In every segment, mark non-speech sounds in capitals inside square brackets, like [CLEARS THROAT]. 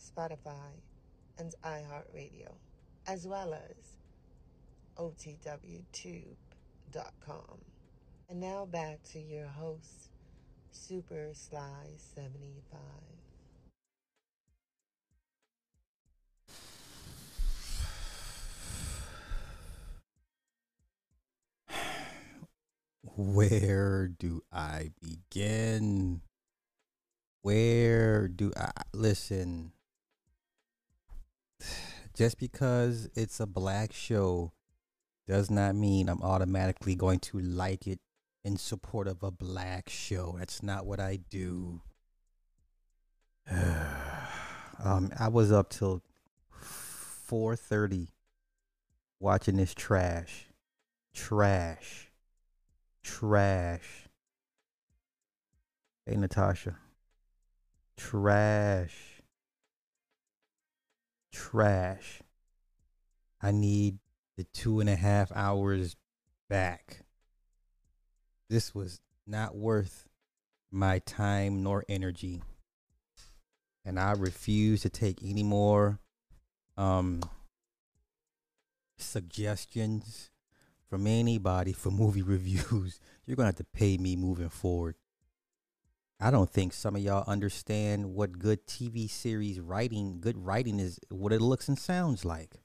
Spotify, and iHeartRadio, as well as OTWTube.com. And now back to your host, Super Sly 75. [SIGHS] Where do I begin? Where do I listen? Just because it's a black show does not mean I'm automatically going to like it in support of a black show. That's not what I do. [SIGHS] um, I was up till 4:30 watching this trash. Trash. Trash. Hey Natasha. Trash. Trash. I need the two and a half hours back. This was not worth my time nor energy. And I refuse to take any more um suggestions from anybody for movie [LAUGHS] reviews. You're gonna have to pay me moving forward. I don't think some of y'all understand what good TV series writing, good writing is, what it looks and sounds like.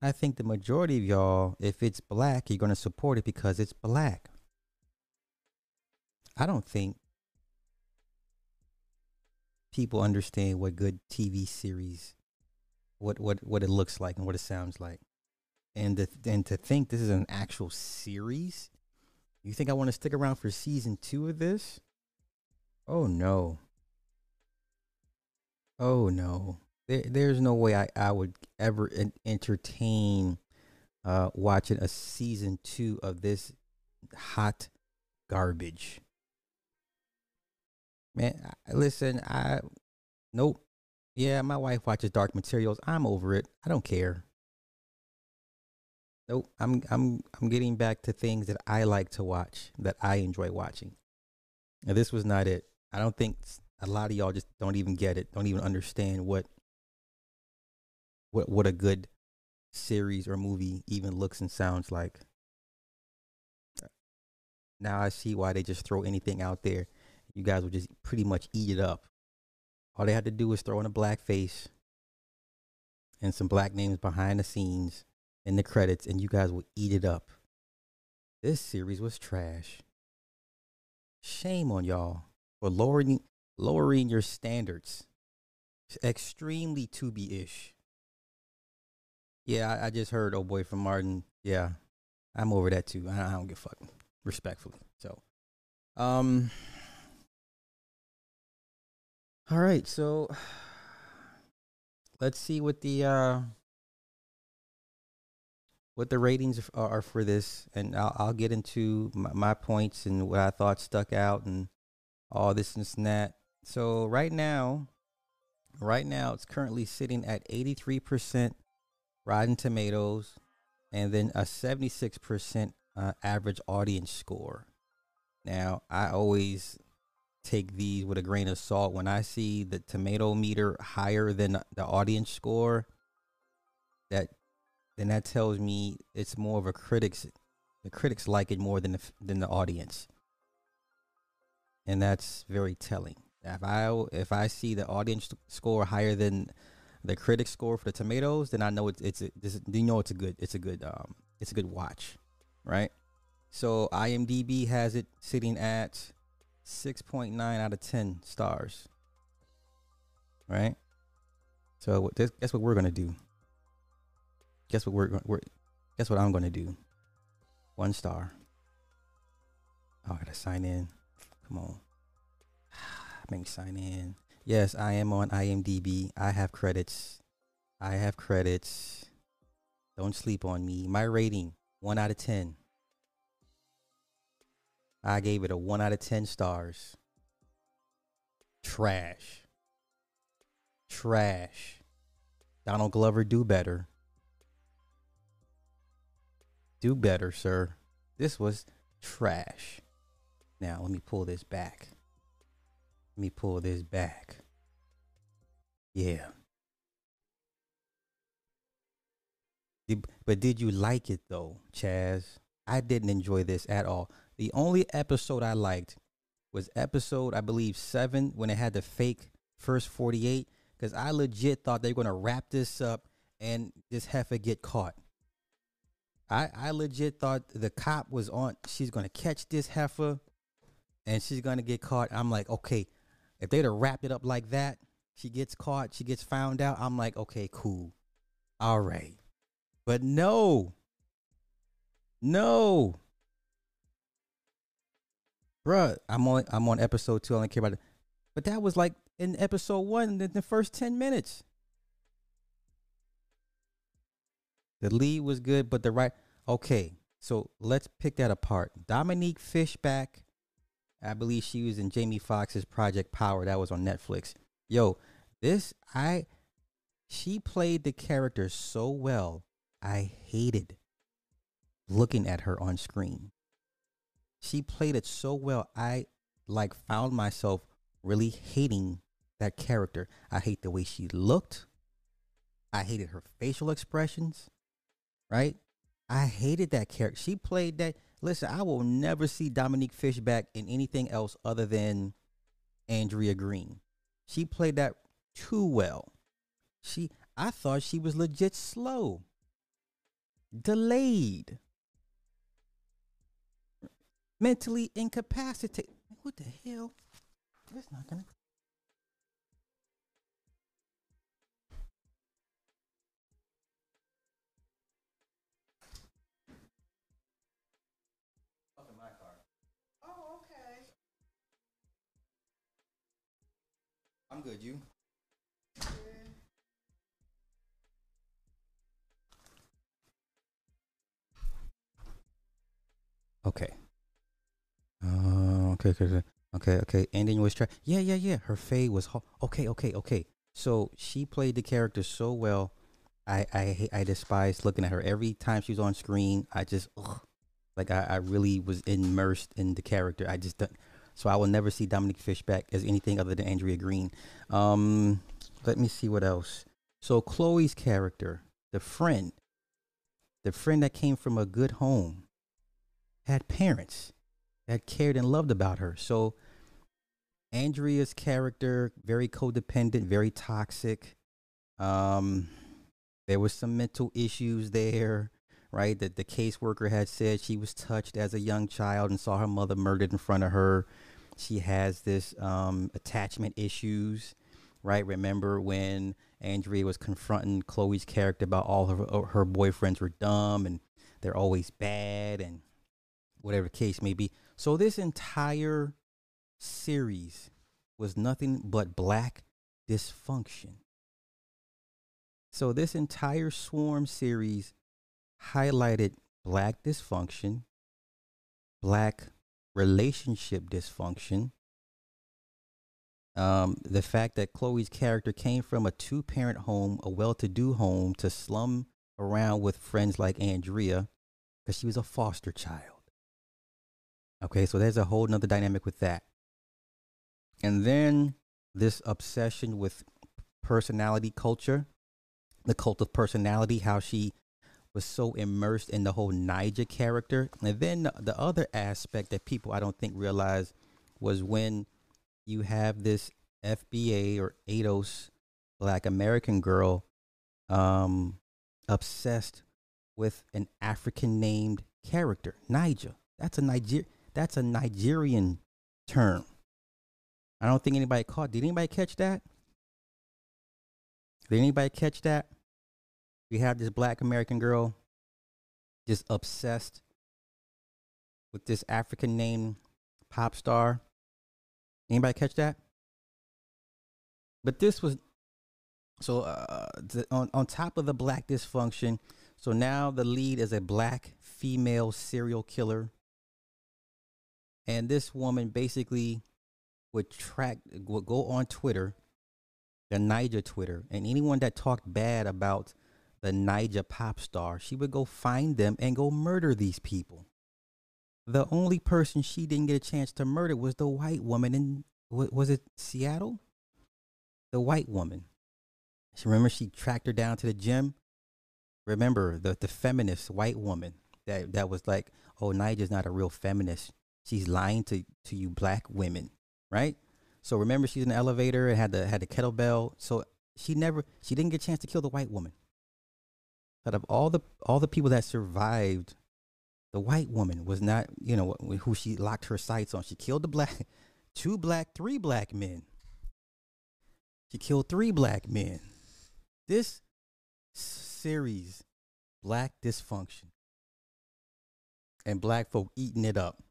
I think the majority of y'all, if it's black, you're going to support it because it's black. I don't think people understand what good TV series, what what what it looks like and what it sounds like, and to, and to think this is an actual series you think I want to stick around for season two of this? Oh no. Oh no. There, there's no way I, I would ever entertain uh, watching a season two of this hot garbage. Man, listen, I nope. Yeah, my wife watches Dark Materials. I'm over it. I don't care. Nope. I'm I'm I'm getting back to things that I like to watch, that I enjoy watching. And this was not it. I don't think a lot of y'all just don't even get it, don't even understand what what what a good series or movie even looks and sounds like. Now I see why they just throw anything out there. You guys would just pretty much eat it up. All they had to do was throw in a black face and some black names behind the scenes in the credits and you guys will eat it up. This series was trash. Shame on y'all for lowering lowering your standards. extremely Tubi ish. Yeah, I, I, just heard oh boy from Martin. Yeah, I'm over that too. I, I don't give a fuck. Respectfully. So um all right, so [SIGHS] let's see what the uh what the ratings are for this, and I'll, I'll get into my, my, points and what I thought stuck out and all this and that. So right now, right now it's currently sitting at 83% Rotten Tomatoes, and then a 76% uh, average audience score. Now I always take these with a grain of salt when I see the tomato meter higher than the audience score. That then that tells me it's more of a critics the critics like it more than the, than the audience. And that's very telling. If i if i see the audience score higher than the critic score for the tomatoes then i know it's it's, it's you know it's a good it's a good um it's a good watch right? So imdb has it sitting at 6.9 out of 10 stars right? So that's what we're gonna do guess what we're, we're guess what I'm to do? One star. Oh, I gotta sign in. Come on, [SIGHS] make me sign in. Yes, I am on IMDb. I have credits. I have credits. Don't sleep on me. My rating, 1 out of 10. I gave it a 1 out of 10 stars. Trash. Trash. Donald Glover, do better. Do better, sir. This was trash. Now, let me pull this back. Let me pull this back. Yeah. But did you like it though, Chaz? I didn't enjoy this at all. The only episode I liked was episode, I believe, seven, when it had the fake first 48, because I legit thought they were going to wrap this up and this heifer get caught. I, I legit thought the cop was on, she's to catch this heifer and she's to get caught. I'm like, okay, if they'd have wrapped it up like that, she gets caught, she gets found out. I'm like, okay, cool. All right. But no. No. Bruh, I'm on I'm on episode two. I don't care about it. But that was like in episode one, in the first 10 minutes. The lead was good, but the right okay. So let's pick that apart. Dominique Fishback, I believe she was in Jamie Foxx's Project Power. That was on Netflix. Yo, this I she played the character so well. I hated looking at her on screen. She played it so well. I like found myself really hating that character. I hate the way she looked. I hated her facial expressions. Right? I hated that character. She played that. Listen, I will never see Dominique Fishback in anything else other than Andrea Green. She played that too well. She I thought she was legit slow. Delayed. Mentally incapacitated. What the hell? That's not gonna I'm good, you? Okay. Uh, okay, okay, okay, okay, okay. Ending was try. Yeah, yeah, yeah. Her fade was ho- okay, okay, okay. So she played the character so well. I I I despised looking at her every time she was on screen. I just ugh, like I, I really was immersed in the character. I just don't, so I will never see Dominique Fishback as anything other than Andrea Green. Um, let me see what else. So Chloe's character, the friend, the friend that came from a good home, had parents that cared and loved about her. So Andrea's character, very codependent, very toxic. Um, there was some mental issues there, right? That the caseworker had said she was touched as a young child and saw her mother murdered in front of her. She has this um, attachment issues, right? Remember when Andrea was confronting Chloe's character about all her her boyfriends were dumb and they're always bad and whatever the case may be. So this entire series was nothing but black dysfunction. So this entire swarm series highlighted black dysfunction, black relationship dysfunction, um, the fact that Chloe's character came from a two parent home, a well to do home, to slum around with friends like Andrea because she was a foster child. Okay, so there's a whole nother dynamic with that. And then this obsession with personality culture, the cult of personality, how she was so immersed in the whole Ni'Jah character. And then the, the other aspect that people I don't think realize was when you have this FBA or ADOS black American girl um, obsessed with an African named character, Ni'Jah. That's a Ni'Jah that's a Nigerian term. I don't think anybody caught. Did anybody catch that? Did anybody catch that? We have this black American girl just obsessed with this African name pop star. Anybody catch that? but this was so uh, the, on on top of the black dysfunction. So now the lead is a black female serial killer, and this woman basically would track would go on Twitter, the Ni'Jah Twitter, and anyone that talked bad about the Ni'Jah pop star, she would go find them and go murder these people. The only person she didn't get a chance to murder was the white woman in was it Seattle? The white woman. She remember she tracked her down to the gym. Remember the the feminist white woman that that was like, oh, Ni'Jah's not a real feminist. She's lying to to you black women, right? So remember she's in the elevator and had the had the kettlebell. So she never she didn't get a chance to kill the white woman. Out of all the all the people that survived, the white woman was not you know who she locked her sights on. She killed the black, [LAUGHS] two black, three black men. She killed three black men. This series, Black Dysfunction, and black folk eating it up.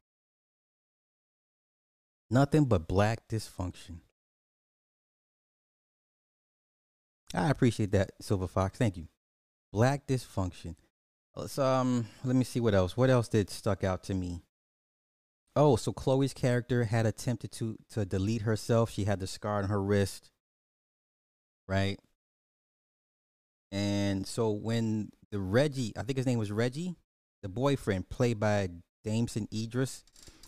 Nothing but black dysfunction. I appreciate that, Silver Fox. Thank you. Black dysfunction. Let's um let me see what else. What else did stuck out to me? Oh, so Chloe's character had attempted to to delete herself. She had the scar on her wrist. Right? And so when the Reggie, I think his name was Reggie, the boyfriend, played by Damson Idris,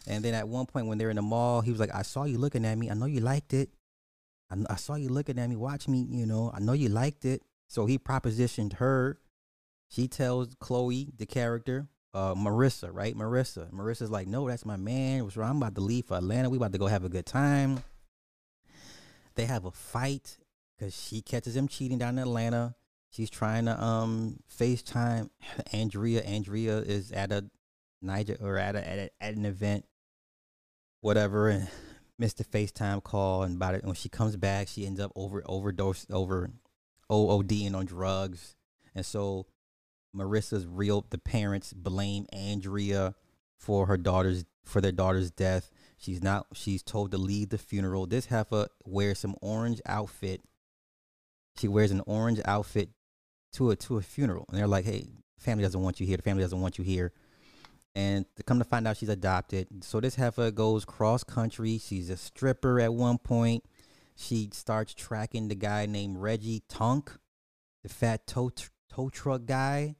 and then at one point when they're in the mall, he was like, "I saw you looking at me. I know you liked it. I, I saw you looking at me. Watch me. You know, I know you liked it." So he propositioned her. She tells Chloe, the character, uh, Marissa, right? Marissa. Marissa's like, no, that's my man. What's wrong? I'm about to leave for Atlanta. We about to go have a good time. They have a fight because she catches him cheating down in Atlanta. She's trying to um FaceTime [LAUGHS] Andrea. Andrea is at a Ni'Jah or at a, at, a, at an event, whatever, and [LAUGHS] missed the FaceTime call. And about it, when she comes back, she ends up over overdose over OODing on drugs. And so Marissa's real the parents blame Andrea for her daughter's for their daughter's death. She's not she's told to leave the funeral. This heifer wears some orange outfit. She wears an orange outfit to a to a funeral. And they're like, Hey, family doesn't want you here. The family doesn't want you here. And to come to find out she's adopted. So this heifer goes cross country. She's a stripper at one point she starts tracking the guy named Reggie Tunk, the fat tow, tow truck guy.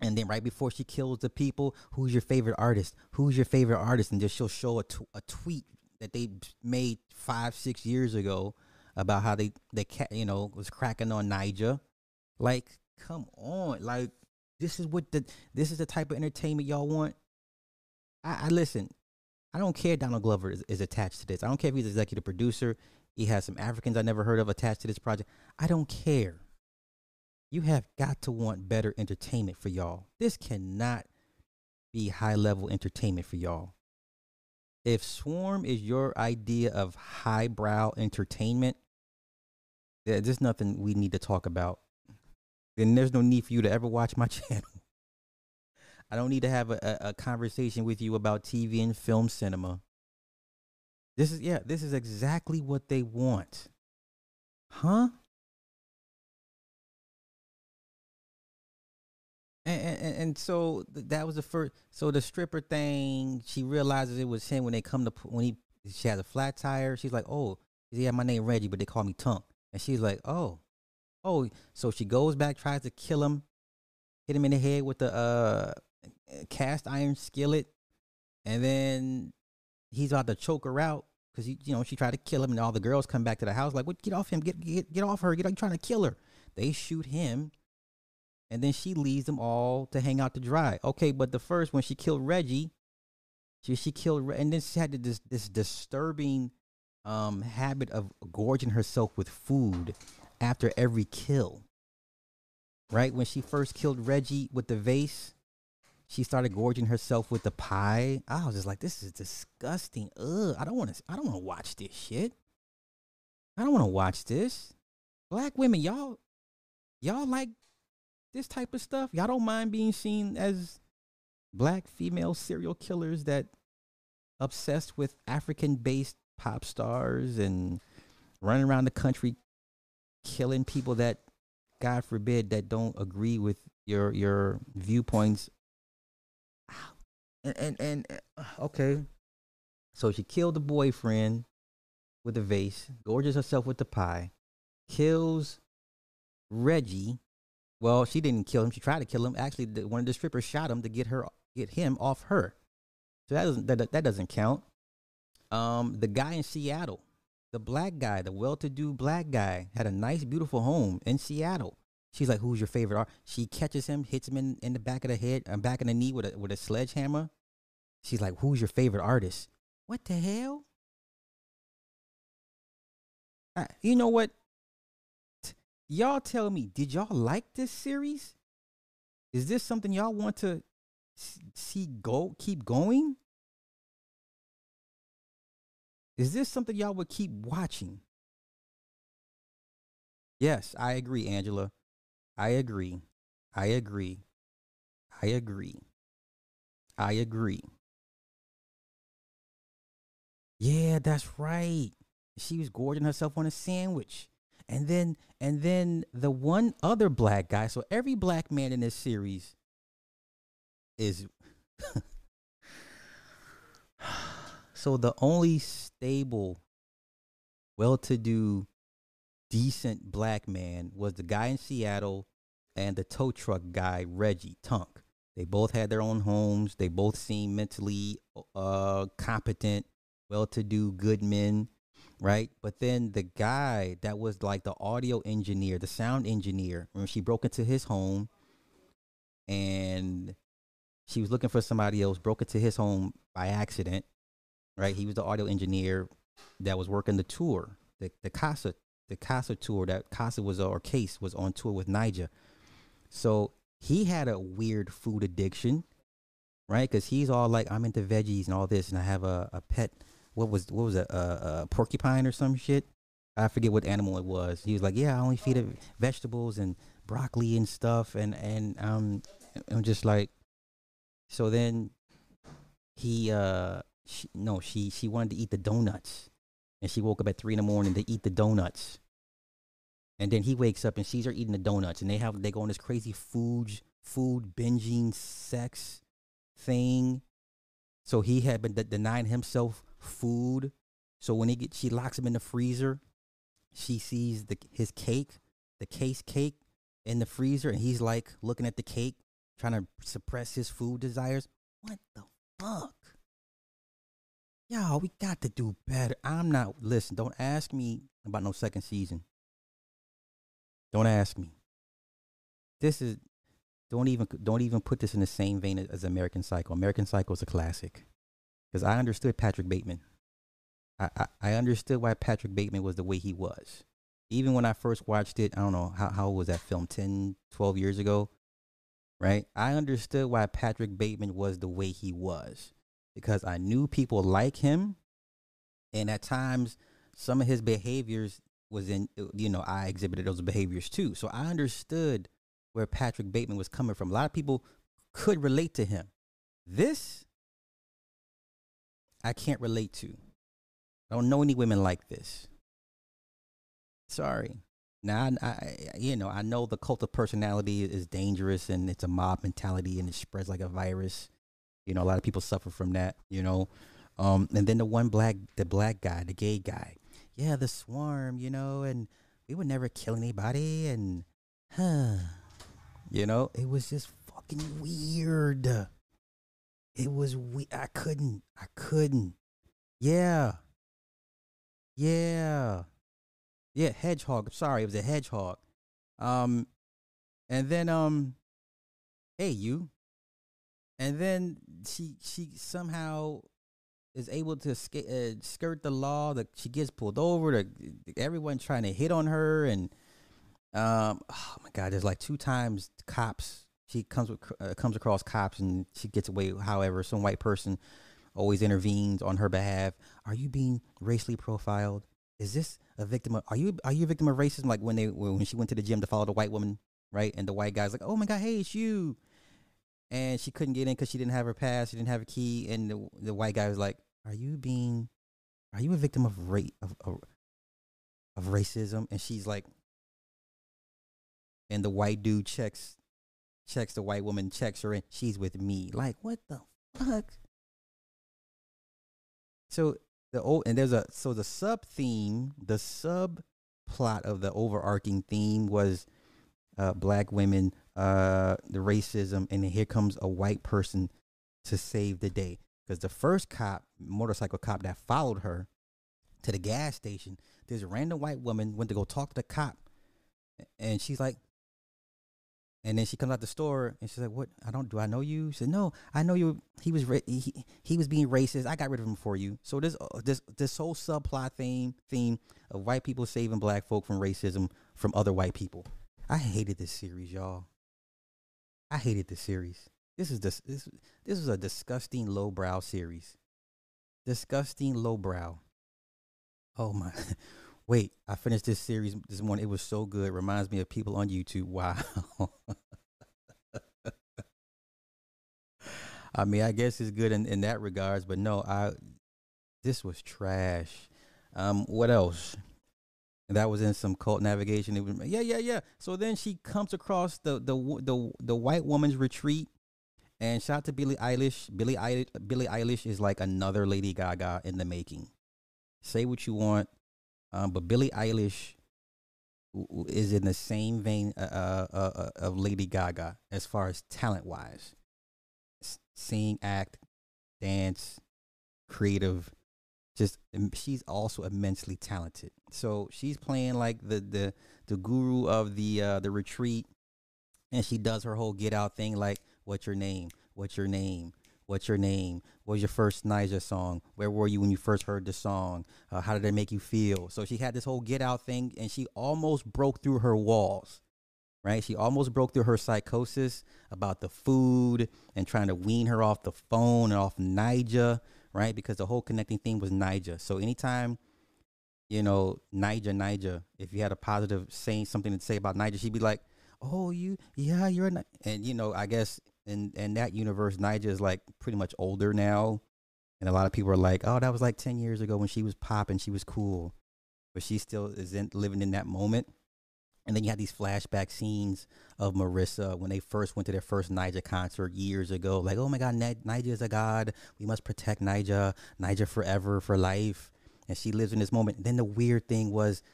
And then right before she kills the people, who's your favorite artist? Who's your favorite artist? And just she'll show a tweet that they made five, six years ago about how they, they ca- you know, was cracking on Ni'Jah. Like, come on. Like, this is what the, this is the type of entertainment y'all want. I, I listen, I don't care Donald Glover is, is attached to this. I don't care if he's executive producer. He has some Africans I never heard of attached to this project. I don't care. You have got to want better entertainment for y'all. This cannot be high level entertainment for y'all. If Swarm is your idea of highbrow entertainment, there's nothing we need to talk about. Then there's no need for you to ever watch my [LAUGHS] channel. I don't need to have a, a, a conversation with you about TV and film cinema. This is yeah, this is exactly what they want. Huh? And, and, and so that was the first. So the stripper thing, she realizes it was him when they come to when he she has a flat tire. She's like, oh, yeah, my name Reggie, but they call me Tunk. And she's like, oh, oh. So she goes back, tries to kill him, hit him in the head with the uh cast iron skillet, and then he's about to choke her out because you know she tried to kill him, and all the girls come back to the house like, "What? Get off him! Get get get off her! Get! You trying to kill her?" They shoot him, and then she leaves them all to hang out to dry. Okay, but the first when she killed Reggie, she she killed, and then she had this this disturbing um habit of gorging herself with food after every kill. Right when she first killed Reggie with the vase, she started gorging herself with the pie. I was just like, this is disgusting. Ugh, I don't want to. I don't want to watch this shit. I don't want to watch this. Black women, y'all, y'all like this type of stuff. Y'all don't mind being seen as black female serial killers that obsessed with African-based pop stars and running around the country killing people that God forbid that don't agree with your your viewpoints. And and, and uh, okay. So she killed the boyfriend with a vase, gorges herself with the pie, kills Reggie. Well, she didn't kill him. She tried to kill him. Actually, the, one of the strippers shot him to get her get him off her. So that doesn't that, that doesn't count. Um, the guy in Seattle, the black guy, the well-to-do black guy, had a nice, beautiful home in Seattle. She's like, "Who's your favorite? She catches him, hits him in, in the back of the head, and uh, back of the knee with a with a sledgehammer. She's like, "Who's your favorite artist?" What the hell? You know what? T- y'all tell me, did y'all like this series? Is this something y'all want to see go keep going? Is this something y'all would keep watching? Yes, I agree, Angela. I agree. I agree. I agree. I agree. Yeah, that's right. She was gorging herself on a sandwich. And then and then the one other black guy, so every black man in this series is [SIGHS] so the only stable well-to-do decent black man was the guy in Seattle and the tow truck guy Reggie Tunk. They both had their own homes. They both seemed mentally uh, competent, well-to-do, good men, right? But then the guy that was like the audio engineer, the sound engineer, when she broke into his home, and she was looking for somebody else, broke into his home by accident, right? He was the audio engineer that was working the tour, the the Casa the Casa tour that Casa was or Case was on tour with Ni'Jah. So he had a weird food addiction, right? Because he's all like, I'm into veggies and all this, and I have a, a pet. What was what was it? A, a porcupine or some shit? I forget what animal it was. He was like, yeah, I only feed it vegetables and broccoli and stuff, and and um, I'm just like, so then he uh, she, no, she she wanted to eat the donuts and she woke up at three in the morning to eat the donuts. And then he wakes up and sees her eating the donuts, and they have they go on this crazy food food binging sex thing. So he had been de- denying himself food. So when he get, she locks him in the freezer, she sees the his cake, the case cake in the freezer, and he's like looking at the cake, trying to suppress his food desires. What the fuck? Y'all, we got to do better. I'm not listen, don't ask me about no second season. Don't ask me. This is don't even don't even put this in the same vein as, American Psycho. American Psycho is a classic. Because I understood Patrick Bateman. I, I, I understood why Patrick Bateman was the way he was. Even when I first watched it, I don't know, how, how was that film? 10, 12 years ago? Right? I understood why Patrick Bateman was the way he was because I knew people like him, and at times some of his behaviors was in you know I exhibited those behaviors too. So I understood where Patrick Bateman was coming from. A lot of people could relate to him. This I can't relate to. I don't know any women like this. Sorry. Now, I, I, you know, I know the cult of personality is dangerous and it's a mob mentality and it spreads like a virus. You know, a lot of people suffer from that, you know. Um, and then the one black, the black guy, the gay guy. Yeah, the swarm, you know, and we would never kill anybody. And, huh, you know, it was just fucking weird. It was we. I couldn't. I couldn't. Yeah. Yeah. Yeah, hedgehog. Sorry, it was a hedgehog. Um, and then um, hey you, and then she she somehow is able to uh, skirt the law. That she gets pulled over. The, everyone trying to hit on her, and um, oh my god, there's like two times cops. She comes with, uh, comes across cops, and she gets away. However, some white person always intervenes on her behalf. Are you being racially profiled? Is this a victim of? Are you are you a victim of racism? Like when they when she went to the gym to follow the white woman, right? And the white guy's like, "Oh my god, hey, it's you." and she couldn't get in because she didn't have her pass, she didn't have a key, and the, the white guy was like, "Are you being, are you a victim of rape? Of, of, of racism, and she's like, and the white dude checks checks the white woman, checks her, and she's with me. Like, what the fuck? So the old and there's a so the sub theme, the sub plot of the overarching theme was uh, black women, uh, the racism, and then here comes a white person to save the day. Because the first cop, motorcycle cop that followed her to the gas station, this random white woman went to go talk to the cop, and she's like, and then she comes out the store and she's like, "What? I don't. Do I know you?" She said, "No, I know you. He was ra- he, he was being racist. I got rid of him for you." So this uh, this this whole subplot theme theme of white people saving black folk from racism from other white people. I hated this series, y'all. I hated this series. This is this this this is a disgusting lowbrow series. Disgusting lowbrow. Oh my. Wait, I finished this series this morning. It was so good. Reminds me of people on YouTube. Wow. [LAUGHS] I mean, I guess it's good in, in that regards, but no, I this was trash. Um, what else? That was in some cult navigation. It was, yeah, yeah, yeah. So then she comes across the the the the white woman's retreat, and shout out to Billie Eilish. Billie Eilish, Billie Eilish is like another Lady Gaga in the making. Say what you want. Um, but Billie Eilish is in the same vein uh, uh, uh, uh, of Lady Gaga as far as talent wise. Sing, act, dance, creative. Just she's also immensely talented. So she's playing like the the the guru of the uh, the retreat, and she does her whole get out thing like, "What's your name? What's your name? What's your name? What was your first Ni'Jah song? Where were you when you first heard the song? Uh, how did it make you feel? So she had this whole get out thing, and she almost broke through her walls, right? She almost broke through her psychosis about the food and trying to wean her off the phone and off Ni'Jah, right? Because the whole connecting thing was Ni'Jah. So anytime, you know, Ni'Jah, Ni'Jah, if you had a positive saying something to say about Ni'Jah, she'd be like, "Oh, you, yeah, you're," a and you know, I guess in in that universe, Ni'Jah is like pretty much older now, and a lot of people are like, "Oh, that was like ten years ago when she was popping, she was cool," but she still isn't living in that moment. And then you have these flashback scenes of Marissa when they first went to their first Ni'Jah concert years ago. Like, oh my God, Ni'Jah is a god. We must protect Ni'Jah, Ni'Jah forever, for life. And she lives in this moment. then the weird thing was,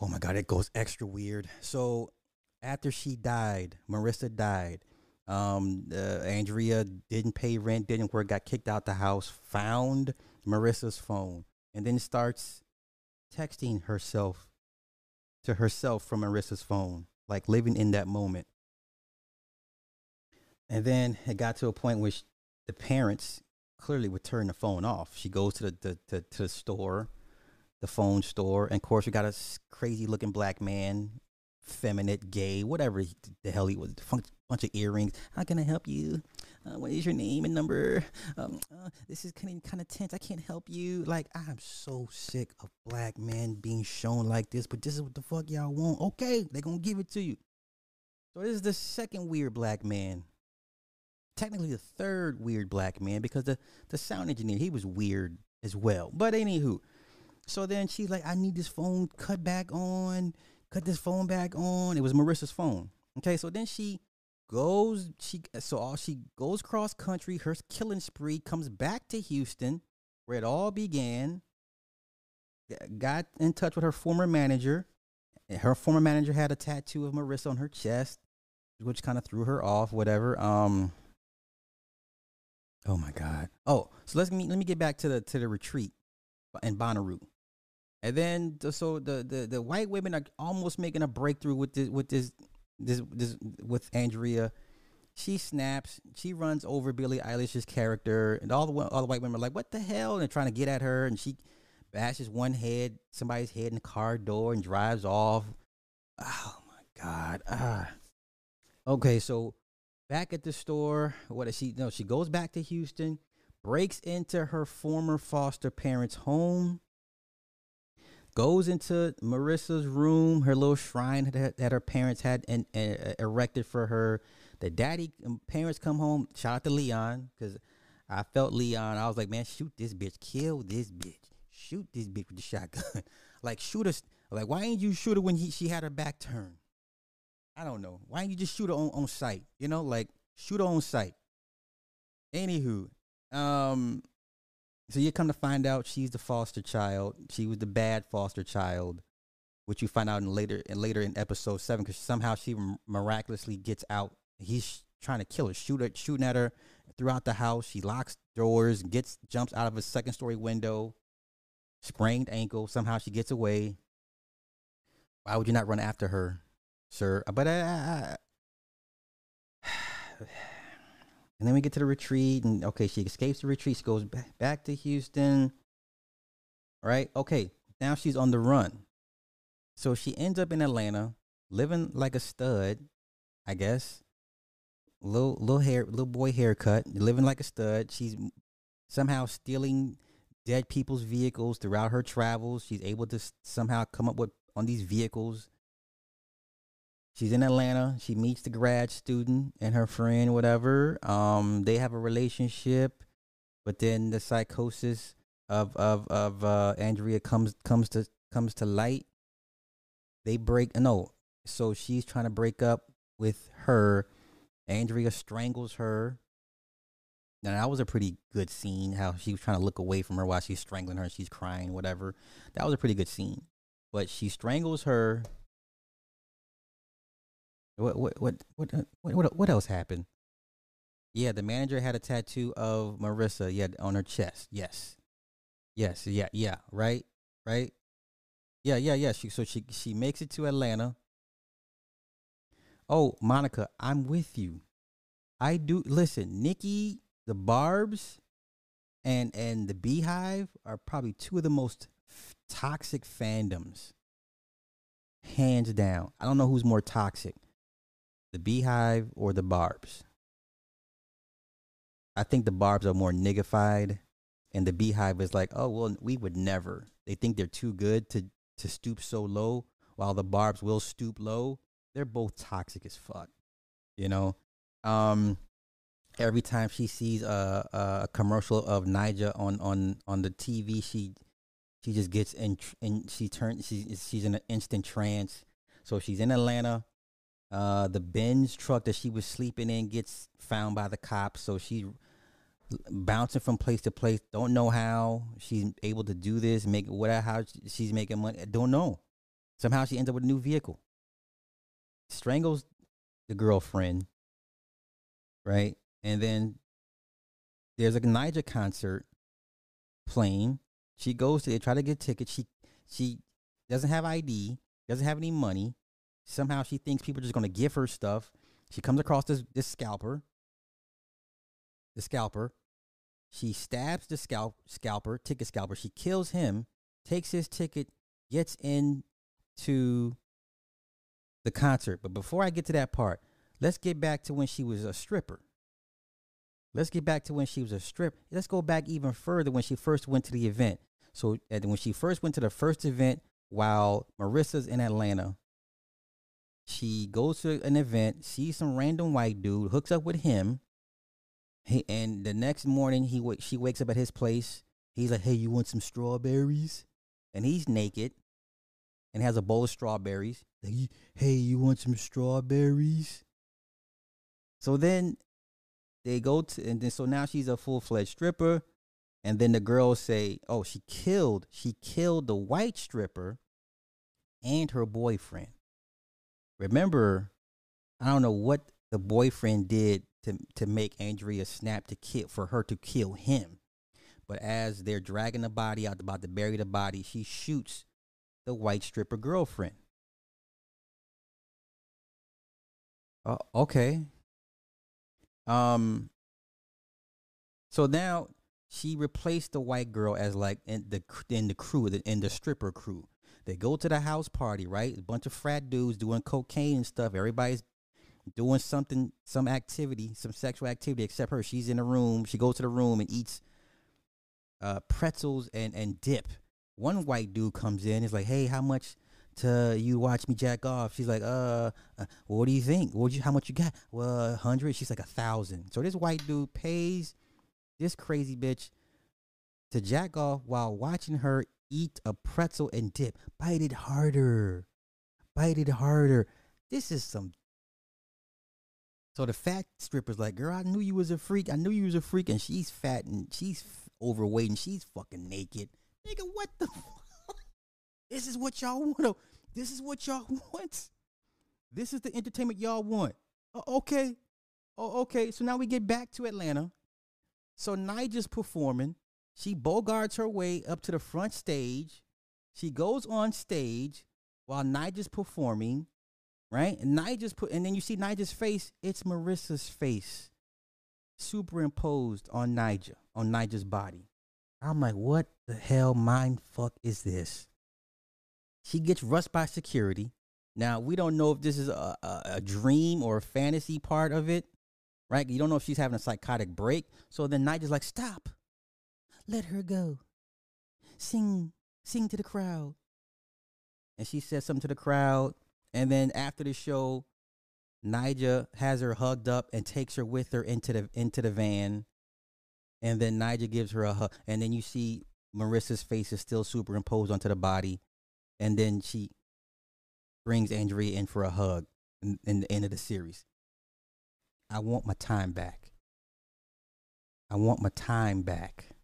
oh my God, it goes extra weird. So after she died, Marissa died um, uh, Andrea didn't pay rent, didn't work, got kicked out the house, found Marissa's phone, and then starts texting herself to herself from Marissa's phone, like living in that moment. And then it got to a point where she, the parents clearly would turn the phone off. She goes to the, the to, to the store, the phone store, and of course we got a crazy looking black man, feminine, gay, whatever the hell he was, bunch of earrings. How can I help you? Uh, what is your name and number? Um, uh, this is kind of kind of tense. I can't help you. Like I'm so sick of black men being shown like this. But this is what the fuck y'all want. Okay, they gonna give it to you. So this is the second weird black man. Technically the third weird black man because the the sound engineer he was weird as well. But anywho, so then she's like, I need this phone cut back on. Cut this phone back on. It was Marissa's phone. Okay, so then she goes she so all she goes cross country her killing spree comes back to houston where it all began. Got in touch with her former manager. Her former manager had a tattoo of marissa on her chest which kind of threw her off whatever um. Oh my god. Oh so let's me let me get back to the to the retreat in bonnaroo and then so the the the white women are almost making a breakthrough with this with this this this with Andrea. She snaps. She runs over Billie Eilish's character, and all the all the white women are like, "What the hell?" And they're trying to get at her, and she bashes one head, somebody's head in the car door, and drives off. Oh my god! Ah. Okay, so back at the store, what does she? No, she goes back to Houston, breaks into her former foster parents' home goes into Marissa's room, her little shrine that, that her parents had and uh, erected for her. The daddy um, parents come home. Shout out to Leon because I felt Leon. I was like, man, shoot this bitch, kill this bitch, shoot this bitch with the shotgun, [LAUGHS] like shoot us. Like, why didn't you shoot her when he, she had her back turned? I don't know. Why didn't you just shoot her on, on sight? You know, like shoot her on sight. Anywho, um, so you come to find out she's the foster child. She was the bad foster child, which you find out in later in later in episode seven because somehow she miraculously gets out. He's trying to kill her, shoot her, shooting at her throughout the house. She locks doors, gets jumps out of a second story window, sprained ankle. Somehow she gets away. Why would you not run after her, sir? But uh, And then we get to the retreat, and okay, she escapes the retreat. She goes back, to Houston. Right? Okay, now she's on the run. So she ends up in Atlanta, living like a stud, I guess. Little little hair, little boy haircut, living like a stud. She's somehow stealing dead people's vehicles throughout her travels. She's able to somehow come up with on these vehicles she's in Atlanta. She meets the grad student and her friend, whatever. Um, they have a relationship, but then the psychosis of of of uh, Andrea comes comes to comes to light. They break no, so she's trying to break up with her. Andrea strangles her. Now that was a pretty good scene. How she was trying to look away from her while she's strangling her and she's crying, whatever. That was a pretty good scene. But she strangles her what what what what uh, what what else happened? Yeah, the manager had a tattoo of Marissa. Yeah, on her chest. Yes, yes, yeah, yeah. Right, right. Yeah, yeah, yeah. She so she she makes it to Atlanta. Oh, Monica, I'm with you. I do listen. Nikki, the Barbs, and and the Beehive are probably two of the most f- toxic fandoms. Hands down. I don't know who's more toxic the beehive or the barbs? I think the barbs are more niggified and the beehive is like, oh well we would never. They think they're too good to to stoop so low while the barbs will stoop low. They're both toxic as fuck. You know? Um every time she sees a, a commercial of Ni'Jah on on on the TV, she she just gets in and she turns she's she's in an instant trance. So she's in Atlanta uh, the Benz truck that she was sleeping in gets found by the cops. So she bouncing from place to place. Don't know how she's able to do this. Make whatever how she's making money. Don't know. Somehow she ends up with a new vehicle. Strangles the girlfriend, right? And then there's a Ni'Jah concert playing. She goes to it, try to get tickets. She she doesn't have ID, doesn't have any money. Somehow she thinks people are just going to give her stuff. She comes across this, this scalper, the scalper. She stabs the scalp, scalper, ticket scalper. She kills him, takes his ticket, gets into the concert. But before I get to that part, let's get back to when she was a stripper. Let's get back to when she was a strip. Let's go back even further when she first went to the event. So when she first went to the first event while Marissa's in Atlanta, she goes to an event, sees some random white dude, hooks up with him. He, and the next morning, he she wakes up at his place. He's like, "Hey, you want some strawberries?" And he's naked and has a bowl of strawberries. Like, "Hey, you want some strawberries?" So then they go to, and then so now she's a full fledged stripper. And then the girls say, "Oh, she killed. She killed the white stripper and her boyfriend." Remember, I don't know what the boyfriend did to to make Andrea snap to kill for her to kill him. But as they're dragging the body out, about to bury the body, she shoots the white stripper girlfriend. Uh, okay. Um. So now she replaced the white girl as like in the in the crew in the stripper crew. They go to the house party, right? A bunch of frat dudes doing cocaine and stuff. Everybody's doing something, some activity, some sexual activity, except her. She's in the room. She goes to the room and eats uh, pretzels and, and dip. One white dude comes in. He's like, "Hey, how much to you watch me jack off?" She's like, "Uh, uh what do you think? What you? How much you got? Well, a hundred." She's like, "A thousand. So this white dude pays this crazy bitch to jack off while watching her eat a pretzel and dip. Bite it harder. Bite it harder. This is some. So the fat stripper's like, girl, I knew you was a freak. I knew you was a freak, and she's fat and she's overweight and she's fucking naked. Nigga, what the? [LAUGHS] Fuck? This is what y'all want. This is what y'all [LAUGHS] want. This is the entertainment y'all want. Uh, okay. Oh, okay. So now we get back to Atlanta. So Ni'Jah's performing. She bogarts her way up to the front stage. She goes on stage while Ni'Jah's performing, right? And Ni'Jah's put, and then you see Ni'Jah's face. It's Marissa's face, superimposed on Ni'Jah, on Ni'Jah's body. I'm like, what the hell mind fuck is this? She gets rushed by security. Now we don't know if this is a, a, a dream or a fantasy part of it, right? You don't know if she's having a psychotic break. So then Ni'Jah's like, stop, let her go, sing, sing to the crowd. And she says something to the crowd. And then after the show, Ni'Jah has her hugged up and takes her with her into the into the van. And then Ni'Jah gives her a hug. And then you see Marissa's face is still superimposed onto the body. And then she brings Andrea in for a hug in, in the end of the series. I want my time back. I want my time back.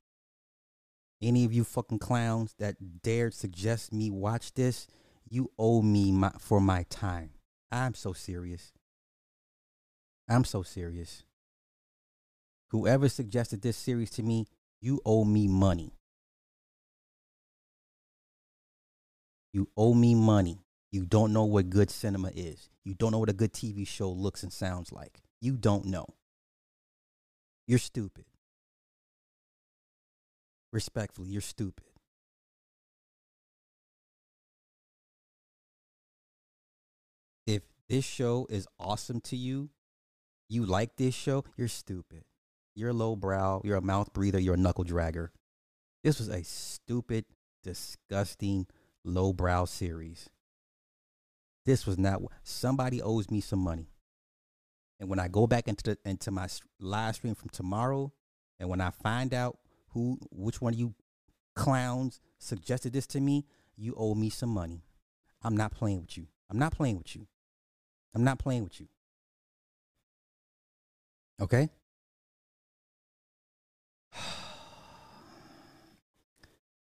Any of you fucking clowns that dared suggest me watch this, you owe me my, for my time. I'm so serious. I'm so serious. Whoever suggested this series to me, you owe me money. You owe me money. You don't know what good cinema is. You don't know what a good TV show looks and sounds like. You don't know. You're stupid. Respectfully, you're stupid. If this show is awesome to you, you like this show, you're stupid. You're a lowbrow, you're a mouth breather, you're a knuckle dragger. This was a stupid, disgusting, lowbrow series. This was not somebody owes me some money. And when I go back into the into my live stream from tomorrow, and when I find out who which one of you clowns suggested this to me, you owe me some money. I'm not playing with you. I'm not playing with you. I'm not playing with you. Okay? [SIGHS]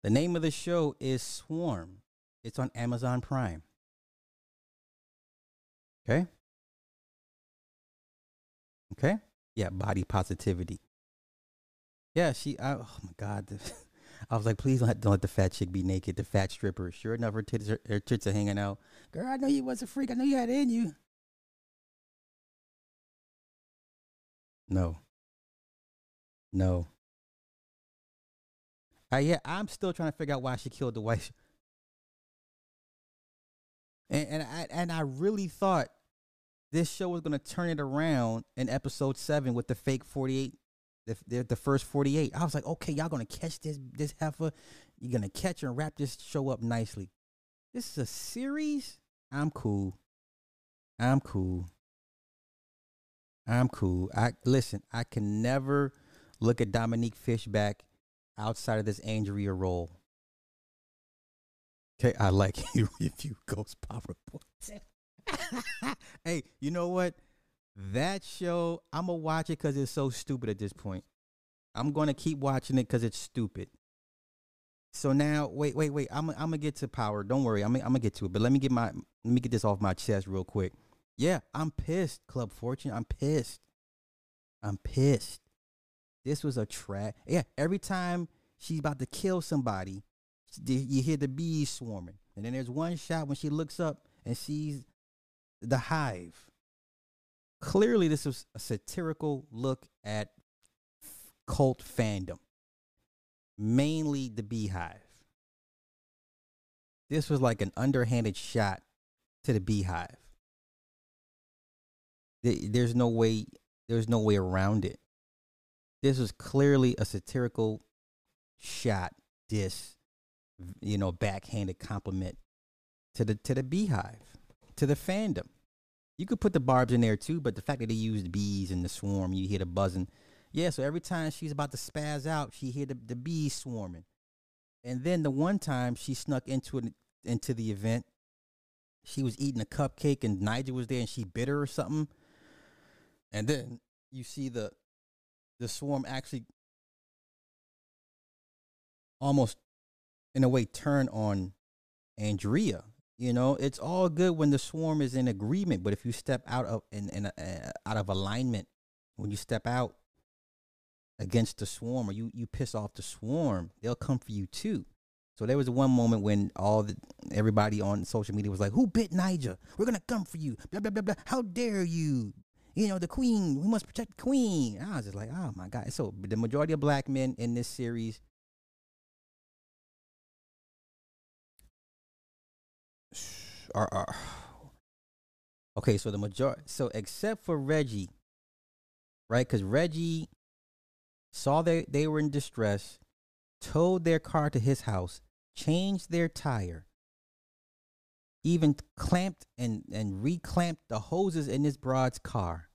the name of the show is Swarm. It's on Amazon Prime. Okay? Okay? Yeah, body positivity. Yeah, she. I, oh my god, [LAUGHS] I was like, please don't, don't let the fat chick be naked. The fat stripper. Sure enough, her tits, are, her tits are hanging out. Girl, I know you was a freak. I know you had it in you. No. No. Uh, yeah, I'm still trying to figure out why she killed the wife. And and I and I really thought this show was gonna turn it around in episode seven with the fake forty eight, the, the the first forty eight. I was like, okay, y'all gonna catch this this heifer, you're gonna catch and wrap this show up nicely. This is a series. I'm cool. I'm cool. I'm cool. I listen. I can never look at Dominique Fishback outside of this Andrea role. Okay, I like [LAUGHS] you if you ghost power [LAUGHS] hey, you know what? That show, I'm gonna watch it because it's so stupid at this point. I'm gonna keep watching it because it's stupid. So now, wait, wait, wait. I'm, I'm gonna get to power. Don't worry. I'm, I'm gonna get to it. But let me get my let me get this off my chest real quick. Yeah, I'm pissed, Club Fortune. I'm pissed. I'm pissed. This was a trap. Yeah, every time she's about to kill somebody, you hear the bees swarming. And then there's one shot when she looks up and sees the hive. Clearly, this was a satirical look at cult fandom, mainly the beehive. This was like an underhanded shot to the beehive. There's no way. There's no way around it. This was clearly a satirical shot, This, you know, backhanded compliment to the to the beehive to the fandom. You could put the barbs in there too, but the fact that they used bees in the swarm, you hear the buzzing. Yeah, so every time she's about to spaz out, she hear the, the bees swarming. And then the one time she snuck into it into the event, she was eating a cupcake and Ni'Jah was there and she bit her or something. And then you see the the swarm actually almost in a way turn on Andrea. You know, it's all good when the swarm is in agreement, but if you step out of in, in uh, out of alignment, when you step out against the swarm or you you piss off the swarm, they'll come for you too. So there was one moment when all the everybody on social media was like, "Who bit Ni'Jah? We're gonna come for you!" Blah blah blah blah. How dare you? You know the queen. We must protect the queen. I was just like, "Oh my god!" So the majority of black men in this series are, are [SIGHS] okay. So the majority. So except for Reggie, right? Because Reggie saw that they were in distress, towed their car to his house, changed their tire, even clamped and, and reclamped the hoses in his broad's car.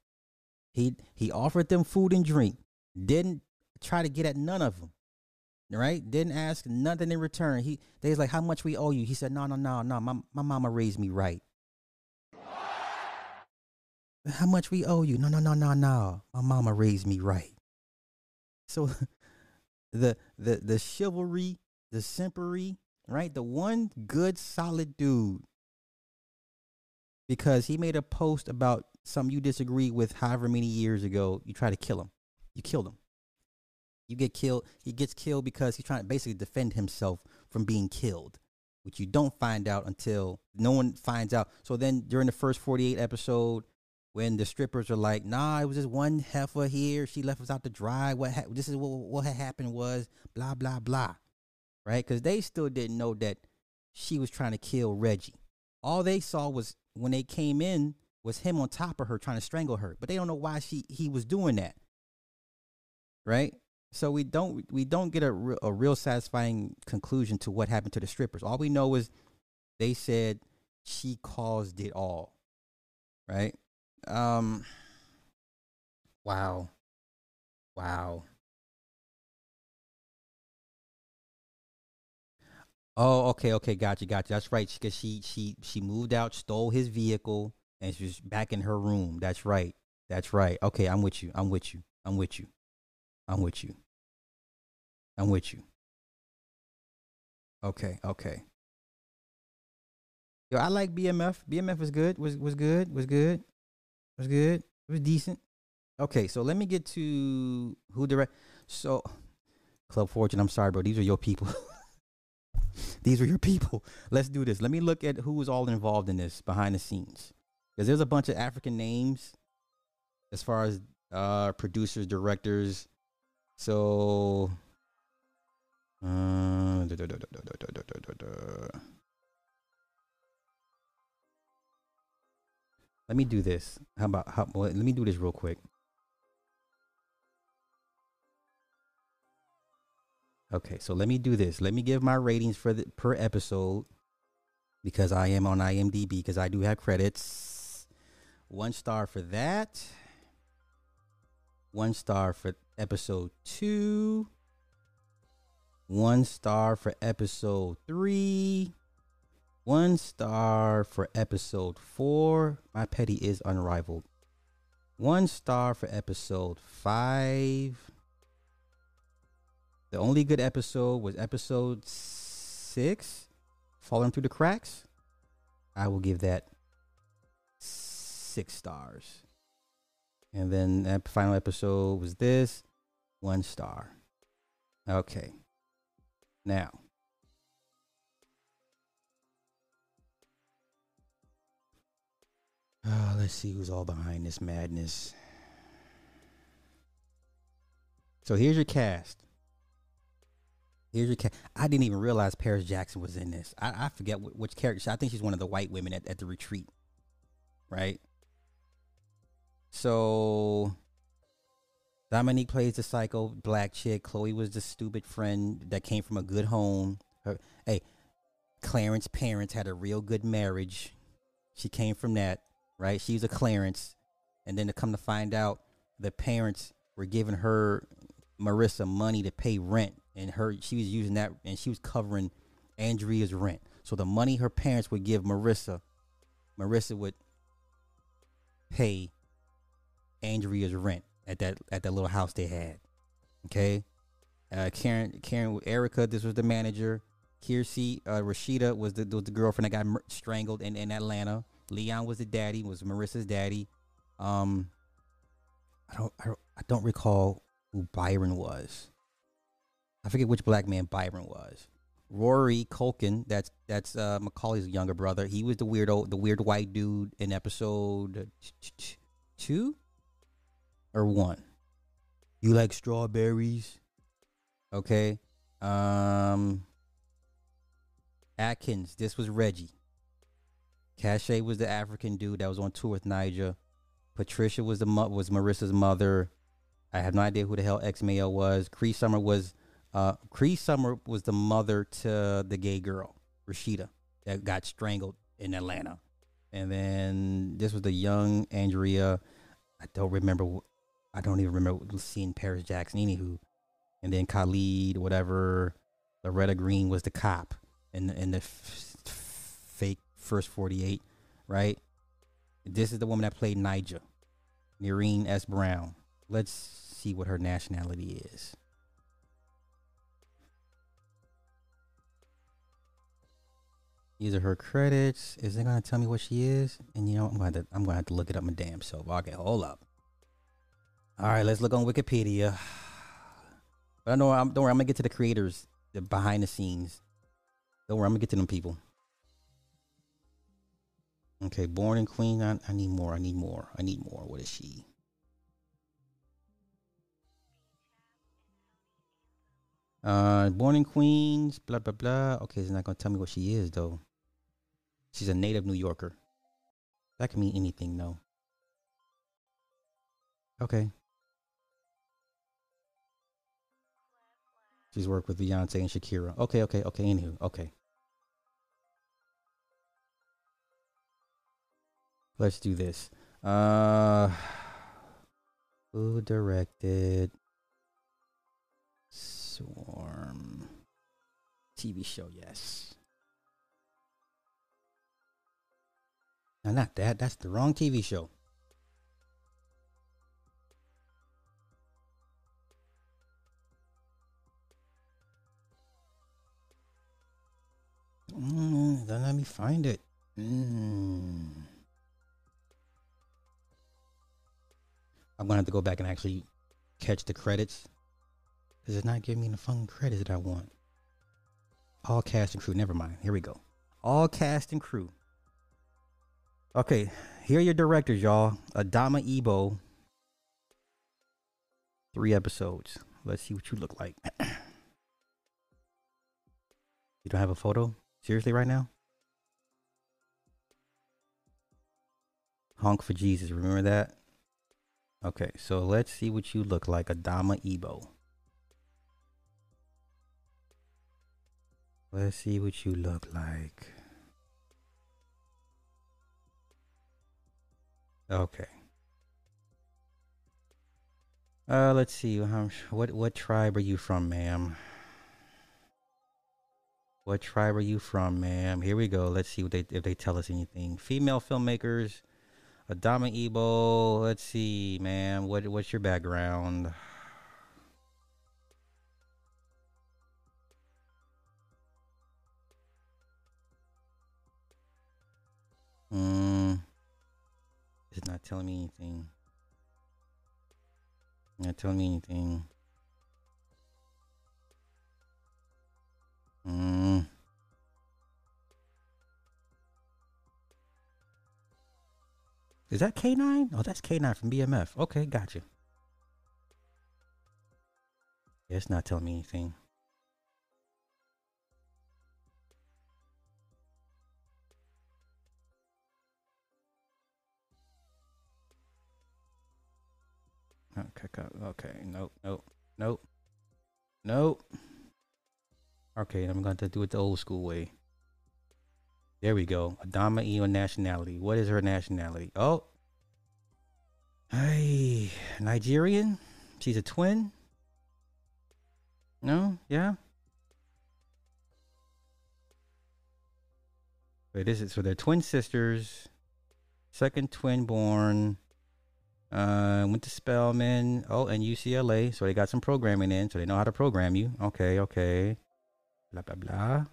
He he offered them food and drink, didn't try to get at none of them. Right? Didn't ask nothing in return. He they was like, How much we owe you? He said, No, no, no, no. My my mama raised me right. [LAUGHS] How much we owe you? No, no, no, no, no. My mama raised me right. So [LAUGHS] the the the chivalry, the simpery, right? The one good solid dude because he made a post about something you disagree with however many years ago, you try to kill him. You killed him. You get killed. He gets killed because he's trying to basically defend himself from being killed, which you don't find out until no one finds out. So then during the first 48 episode, when the strippers are like, "Nah, it was just one heifer here. She left us out to dry. What ha- this is what what had happened was blah blah blah." right? Because they still didn't know that she was trying to kill Reggie. All they saw was when they came in was him on top of her trying to strangle her, but they don't know why she he was doing that, right? So we don't we don't get a re- a real satisfying conclusion to what happened to the strippers. All we know is they said she caused it all, right? Um. Wow. Wow. Oh, okay, okay, gotcha, gotcha. That's right. Because she she she moved out, stole his vehicle, and she's back in her room. That's right. That's right. Okay, I'm with you. I'm with you. I'm with you. I'm with you. I'm with you. Okay, okay. Yo, I like BMF. BMF was good. Was was good. Was good. Was good. It was decent. Okay, so let me get to who direct. So, Club Fortune. I'm sorry, bro. These are your people. [LAUGHS] These are your people. Let's do this. Let me look at who was all involved in this behind the scenes. Because there's a bunch of African names as far as uh, producers, directors. So, let me do this. How about how, let me do this real quick. Okay, so let me do this. Let me give my ratings for the per episode because I am on IMDb because I do have credits. One star for that. One star for episode two. One star for episode three. One star for episode four. My petty is unrivaled. One star for episode five. The only good episode was episode six, Falling Through the Cracks. I will give that six stars. And then that final episode was this, one star. Okay. Now, uh, [SIGHS] let's see who's all behind this madness. So here's your cast. Here's your cat. I didn't even realize Paris Jackson was in this. I, I forget which, which character. I think she's one of the white women at, at the retreat, right? So Dominique plays the psycho black chick. Chloe was the stupid friend that came from a good home. Her, hey, Clarence' parents had a real good marriage. She came from that, right? She's a Clarence, and then to come to find out, the parents were giving her Marissa money to pay rent and her she was using that, and she was covering Andrea's rent. So the money her parents would give Marissa, Marissa would pay Andrea's rent at that at that little house they had. Okay, uh, Karen, Karen, Erica. This was the manager. Kiersey, uh, Rashida was the was the girlfriend that got strangled in, in Atlanta. Leon was the daddy. Was Marissa's daddy. Um, I don't, I I don't recall who Byron was. I forget which black man Byron was. Rory Culkin, that's that's uh, Macaulay's younger brother. He was the weirdo, the weird white dude in episode two or one. You like strawberries? Okay. Um Atkins, this was Reggie. Cache was the African dude that was on tour with Ni'Jah. Patricia was the mo- was Marissa's mother. I have no idea who the hell X Mayo was. Cree Summer was uh Cree Summer was the mother to the gay girl, Rashida, that got strangled in Atlanta. And then this was the young Andrea. I don't remember I don't even remember seeing Paris Jackson, anywho. And then Khalid, whatever. Loretta Green was the cop in the, in the f- fake first 48, right? This is the woman that played Ni'Jah, Nirine S. Brown. Let's see what her nationality is. These are her credits. Is it gonna tell me what she is? And you know, I'm going to I'm gonna have to look it up my damn self. Okay, hold up. All right, let's look on Wikipedia. But I know I'm don't worry, I'm gonna get to the creators, the behind the scenes. Don't worry, I'm gonna get to them people. Okay, born in Queen. I, I need more. I need more. I need more. What is she? Uh, born in Queens. Blah blah blah. Okay, it's not gonna tell me what she is though. She's a native New Yorker. That can mean anything, though. Okay. She's worked with Beyonce and Shakira. Okay, okay, okay. Anywho, okay. Let's do this. Uh, who directed Swarm TV show? Yes. No, not that. That's the wrong TV show. Mm, let me find it. Mm. I'm gonna have to go back and actually catch the credits. Cause it's not giving me the fucking credits that I want. All cast and crew. Never mind. Here we go. All cast and crew. Okay, here are your directors, y'all. Adamma Ebo. Three episodes. Let's see what you look like. [CLEARS THROAT] you don't have a photo? Seriously, right now? Honk for Jesus. Remember that? Okay, so let's see what you look like. Adamma Ebo. Let's see what you look like. Okay. Uh, let's see. Um, what what tribe are you from, ma'am? What tribe are you from, ma'am? Here we go. Let's see what they if they tell us anything. Female filmmakers, Adamma Ebo. Let's see, ma'am. What what's your background? Hmm. It's not telling me anything. Not telling me anything. Hmm. Is that K9? Oh, that's K9 from BMF. Okay, gotcha. Yeah, it's not telling me anything. Okay, okay, nope, nope, nope, nope. Okay, I'm going to do it the old school way. There we go. Adamma Ebo nationality. What is her nationality? Oh, hey, Nigerian. She's a twin. No, yeah. Wait, this is so they're twin sisters, second twin born. Uh, went to Spelman. Oh, and UCLA. So they got some programming in, so they know how to program you. Okay, okay. Blah.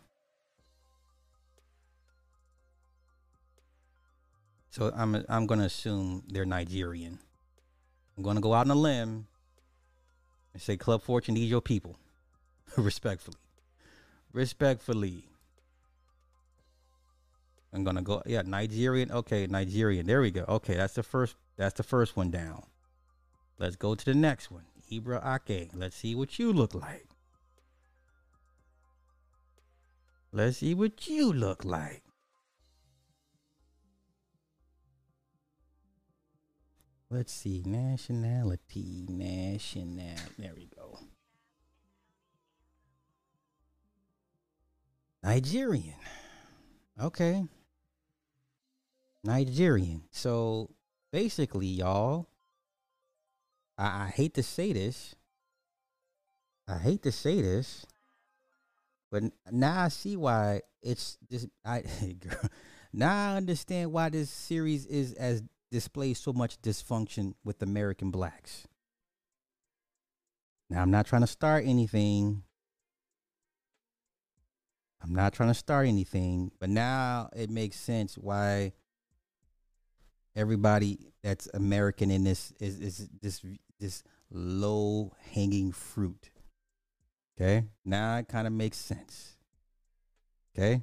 So I'm I'm gonna assume they're Nigerian. I'm gonna go out on a limb and say Club Fortune needs your people. [LAUGHS] Respectfully. Respectfully. I'm gonna go yeah, Nigerian. Okay, Nigerian. There we go. Okay, that's the first that's the first one down. Let's go to the next one. Ibra Ake. Let's see what you look like. Let's see what you look like. Let's see. Nationality. National. There we go. Nigerian. Okay. Nigerian. So basically, y'all, I, I hate to say this. I hate to say this, but now I see why it's just I [LAUGHS] girl, now I understand why this series is as displays so much dysfunction with American blacks. Now I'm not trying to start anything. I'm not trying to start anything, but now it makes sense why everybody that's American in this is is this this low hanging fruit. Okay, now it kind of makes sense. Okay.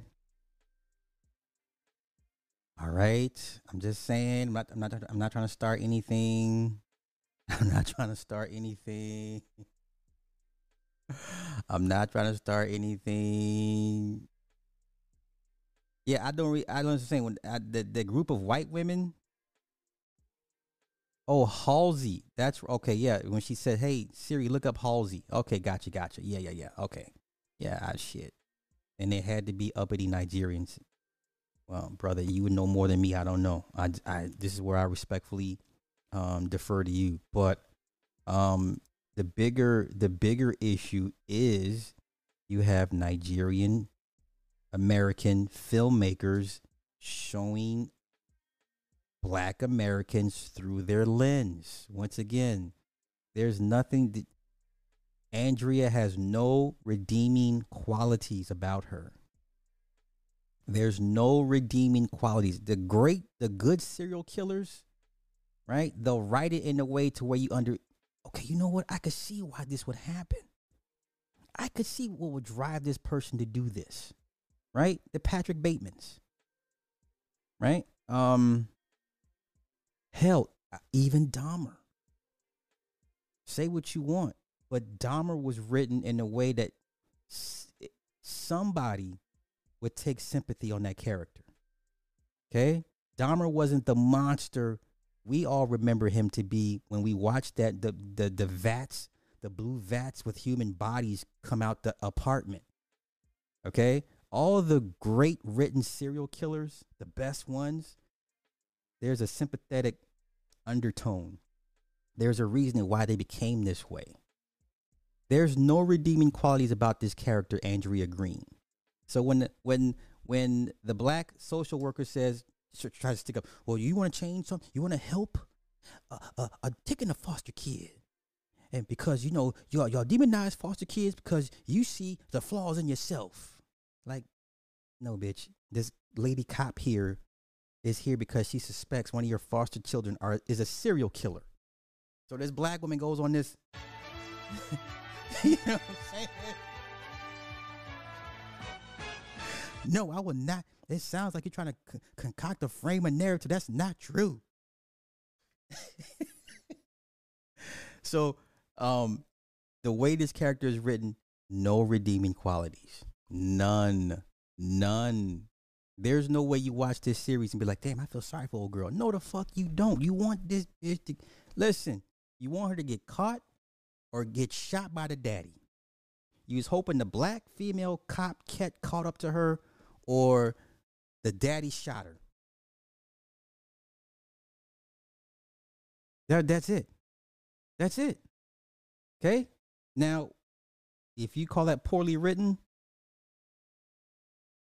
All right. I'm just saying. I'm not. I'm not. I'm not trying to start anything. [LAUGHS] I'm not trying to start anything. [LAUGHS] I'm not trying to start anything. Yeah, I don't. Re- I don't understand when I, the the group of white women. Oh, Halsey. That's okay. Yeah, when she said, "Hey Siri, look up Halsey." Okay, gotcha, gotcha. Yeah, yeah, yeah. Okay, yeah. Ah, shit. And they had to be uppity Nigerians. Well, brother, you would know more than me. I don't know. I, I this is where I respectfully um, defer to you. But um, the bigger the bigger issue is you have Nigerian American filmmakers showing black Americans through their lens. Once again, there's nothing that Andrea has no redeeming qualities about her. There's no redeeming qualities. The great, the good serial killers, right? They'll write it in a way to where you under okay, you know what? I could see why this would happen. I could see what would drive this person to do this. Right? The Patrick Batemans. Right? Um hell, uh, even Dahmer. Say what you want, but Dahmer was written in a way that somebody would take sympathy on that character. Okay? Dahmer wasn't the monster we all remember him to be when we watched that the the the vats, the blue vats with human bodies come out the apartment. Okay? All the great written serial killers, the best ones, there's a sympathetic undertone. There's a reason why they became this way. There's no redeeming qualities about this character, Andrea Green. So when when when the black social worker says try to stick up. Well, you want to change something? You want to help? Uh, uh, uh, taking a foster kid, and because you know y'all y'all demonize foster kids because you see the flaws in yourself. Like, no, bitch. This lady cop here is here because she suspects one of your foster children are is a serial killer. So this black woman goes on this. [LAUGHS] you know what I'm saying? No, I will not. It sounds like you're trying to concoct a frame of narrative. That's not true. [LAUGHS] so, um, the way this character is written, no redeeming qualities. None. None. There's no way you watch this series and be like, damn, I feel sorry for old girl. No, the fuck you don't. You want this bitch to listen, you want her to get caught or get shot by the daddy. You was hoping the black female cop cat caught up to her or the daddy shot her. That, that's it. That's it. Okay? Now, if you call that poorly written,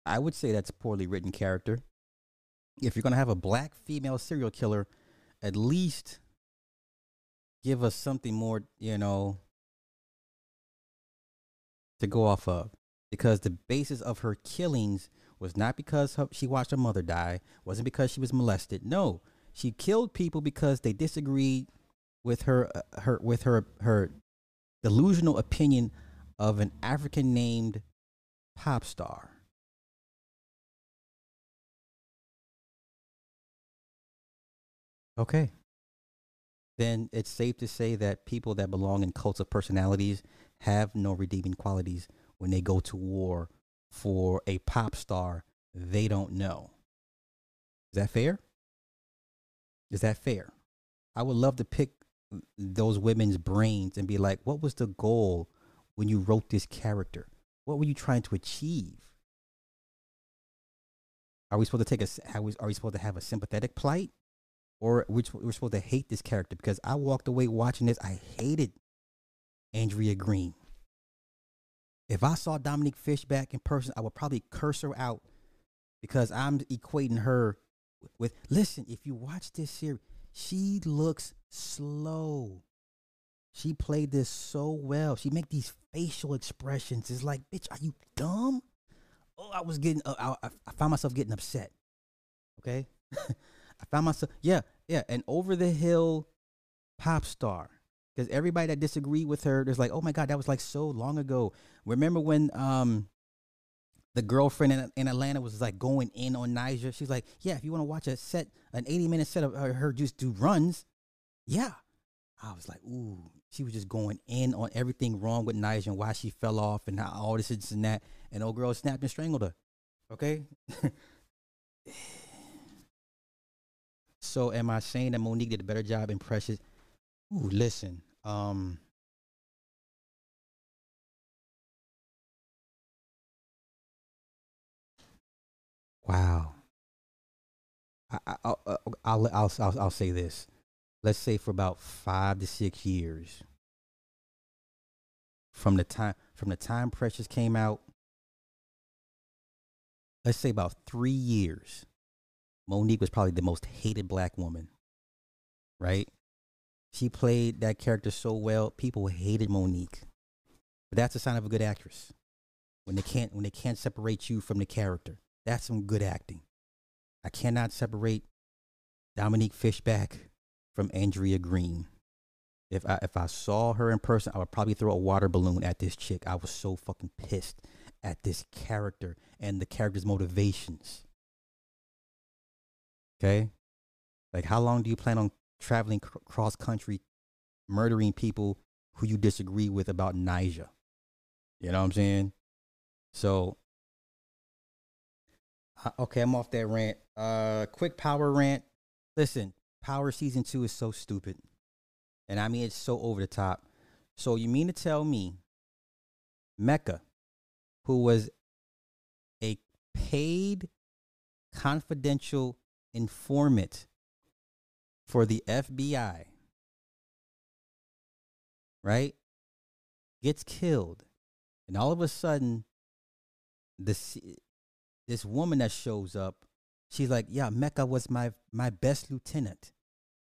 I would say that's poorly written character. If you're gonna have a black female serial killer, at least give us something more, you know, to go off of. Because the basis of her killings was not because her, she watched her mother die, wasn't because she was molested. No, she killed people because they disagreed with her, uh, her with her her delusional opinion of an African named pop star. Okay. Then it's safe to say that people that belong in cults of personalities have no redeeming qualities when they go to war for a pop star they don't know. Is that fair? Is that fair? I would love to pick those women's brains and be like, what was the goal when you wrote this character? What were you trying to achieve? Are we supposed to take a? Are we, are we supposed to have a sympathetic plight, or we're, we're supposed to hate this character? Because I walked away watching this, I hated Andrea Green. If I saw Dominique Fishback in person, I would probably curse her out because I'm equating her with. Listen, if you watch this series, she looks slow. She played this so well. She make these facial expressions. It's like, bitch, are you dumb? Oh, I was getting, uh, I, I found myself getting upset. Okay, [LAUGHS] I found myself, yeah, yeah, an over the hill pop star. Because everybody that disagreed with her, there's like, oh my god, that was like so long ago. Remember when um the girlfriend in, in Atlanta was like going in on Ni'Jah? She's like, yeah, if you want to watch a set, an 80 minute set of her, her just do runs, yeah. I was like, ooh, she was just going in on everything wrong with Ni'Jah and why she fell off and how all this, this and that. And old girl snapped and strangled her. Okay? [LAUGHS] so am I saying that Mo'Nique did a better job in Precious? Ooh, listen. Um Wow. I, I, I'll, I'll, I'll, I'll, I'll say this let's say for about five to six years from the time from the time Precious came out. Let's say about three years, Mo'Nique was probably the most hated black woman. Right? She played that character so well, people hated Mo'Nique. But that's a sign of a good actress. When they can't when they can't separate you from the character. That's some good acting. I cannot separate Dominique Fishback from Andrea Green. If I if I saw her in person, I would probably throw a water balloon at this chick. I was so fucking pissed at this character and the character's motivations. Okay? Like how long do you plan on traveling cr- cross country murdering people who you disagree with about Ni'Jah? You know what I'm saying? So okay, I'm off that rant. Uh quick power rant. Listen, Power season two is so stupid. And I mean, it's so over the top. So you mean to tell me Mecca, who was a paid confidential informant for the FBI, right? Gets killed. And all of a sudden, this, this woman that shows up she's like, yeah, Mecca was my my best lieutenant.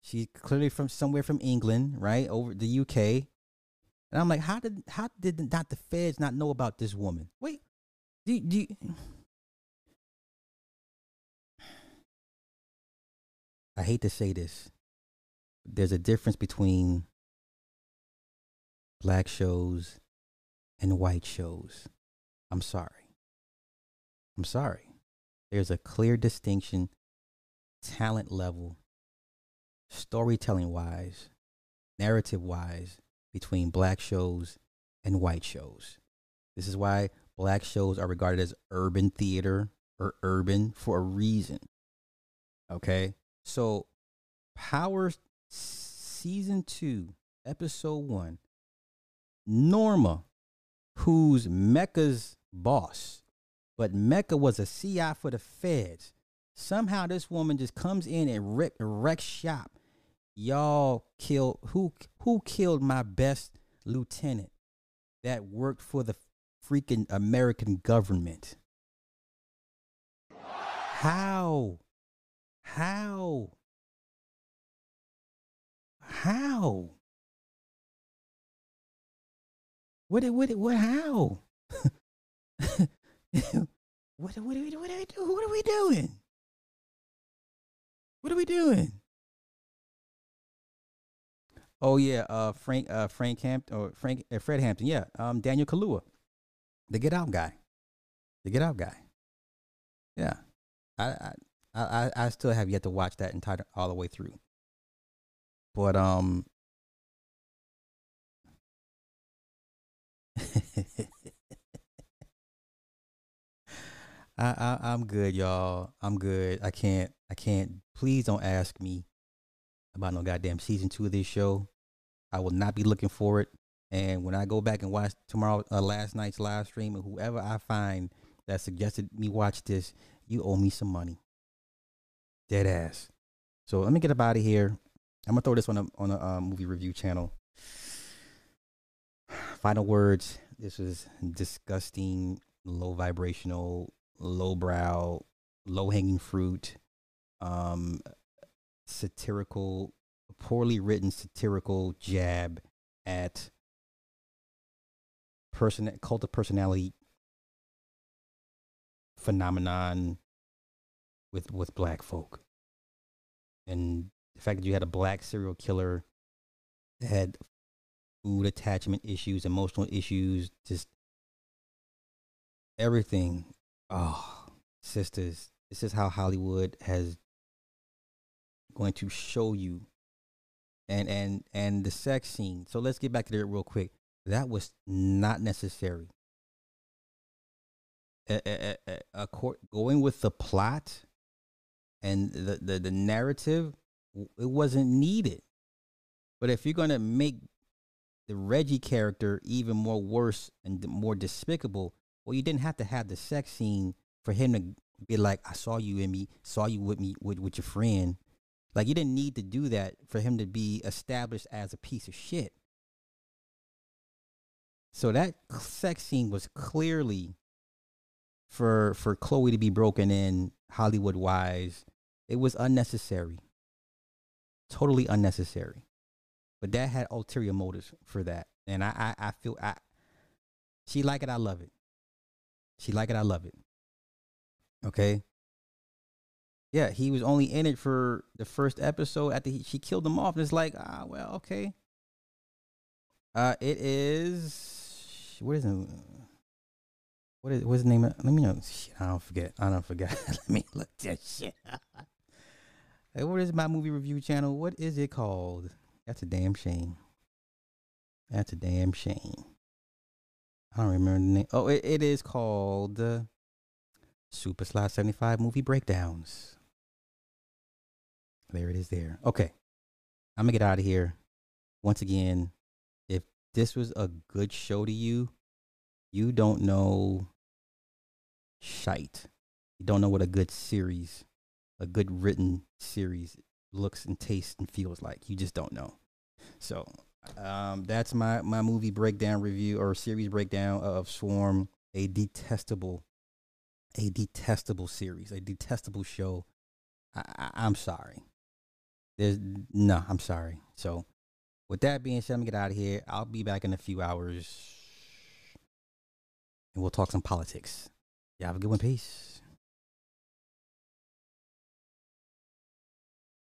She's clearly from somewhere from England, right over the UK. And I'm like, how did how did not the feds not know about this woman? Wait, do, do you, I hate to say this. There's a difference between black shows and white shows. I'm sorry. I'm sorry. There's a clear distinction, talent level, storytelling wise, narrative wise, between black shows and white shows. This is why black shows are regarded as urban theater or urban for a reason. Okay? So, Power Season 2, Episode 1, Norma, who's Mecca's boss, but Mecca was a CI for the feds. Somehow this woman just comes in and wreck, wrecks shop. Y'all killed who who killed my best lieutenant? that worked for the freaking American government. How? How? How? What? What? What? How? [LAUGHS] what? What? What? What are we doing? What are we doing? What are we doing? Oh yeah, uh, Frank, uh, Frank Hampton, or Frank, uh, Fred Hampton. Yeah, um, Daniel Kaluuya, the Get Out guy, the Get Out guy. Yeah, I, I, I, I still have yet to watch that entire all the way through. But um, [LAUGHS] I, I I'm good, y'all. I'm good. I can't. I can't. Please don't ask me about no goddamn season two of this show. I will not be looking for it. And when I go back and watch tomorrow, uh, last night's live stream, and whoever I find that suggested me watch this, you owe me some money. Dead ass. So let me get up out of here. I'm gonna throw this on a on a uh, movie review channel. [SIGHS] Final words. This is disgusting, low vibrational, low brow, low hanging fruit, um, satirical, poorly written satirical jab at person cult of personality phenomenon with with black folk. And the fact that you had a black serial killer that had food attachment issues emotional issues just everything. Oh sisters this is how hollywood has going to show you. And and and the sex scene. So let's get back to that real quick. That was not necessary. A, a, a, a court, going with the plot and the, the the narrative it wasn't needed. But if you're going to make the reggie character even more worse and more despicable well you didn't have to have the sex scene for him to be like i saw you in me saw you with me with, with your friend. Like you didn't need to do that for him to be established as a piece of shit. So that sex scene was clearly for for Chloe to be broken in Hollywood wise, it was unnecessary. Totally unnecessary. But that had ulterior motives for that. And I I, I feel I she like it, I love it. She like it, I love it. Okay. Yeah, he was only in it for the first episode after he, she killed him off. And it's like, ah, well, okay. Uh, it is. What is it? What is what's the name of let me know. Shit, I don't forget. I don't forget. [LAUGHS] let me look that shit. Hey, what is my movie review channel? What is it called? That's a damn shame. That's a damn shame. I don't remember the name. Oh, it, it is called uh, Super Slide 75 Movie Breakdowns. There it is there. Okay. I'm going to get out of here. Once again, if this was a good show to you, you don't know shite. You don't know what a good series, a good written series looks and tastes and feels like. You just don't know. So um, that's my my movie breakdown review or series breakdown of Swarm, a detestable, a detestable series, a detestable show. I, I, I'm sorry. There's no, I'm sorry. So with that being said, I'm gonna get out of here. I'll be back in a few hours and we'll talk some politics. Y'all have a good one. Peace.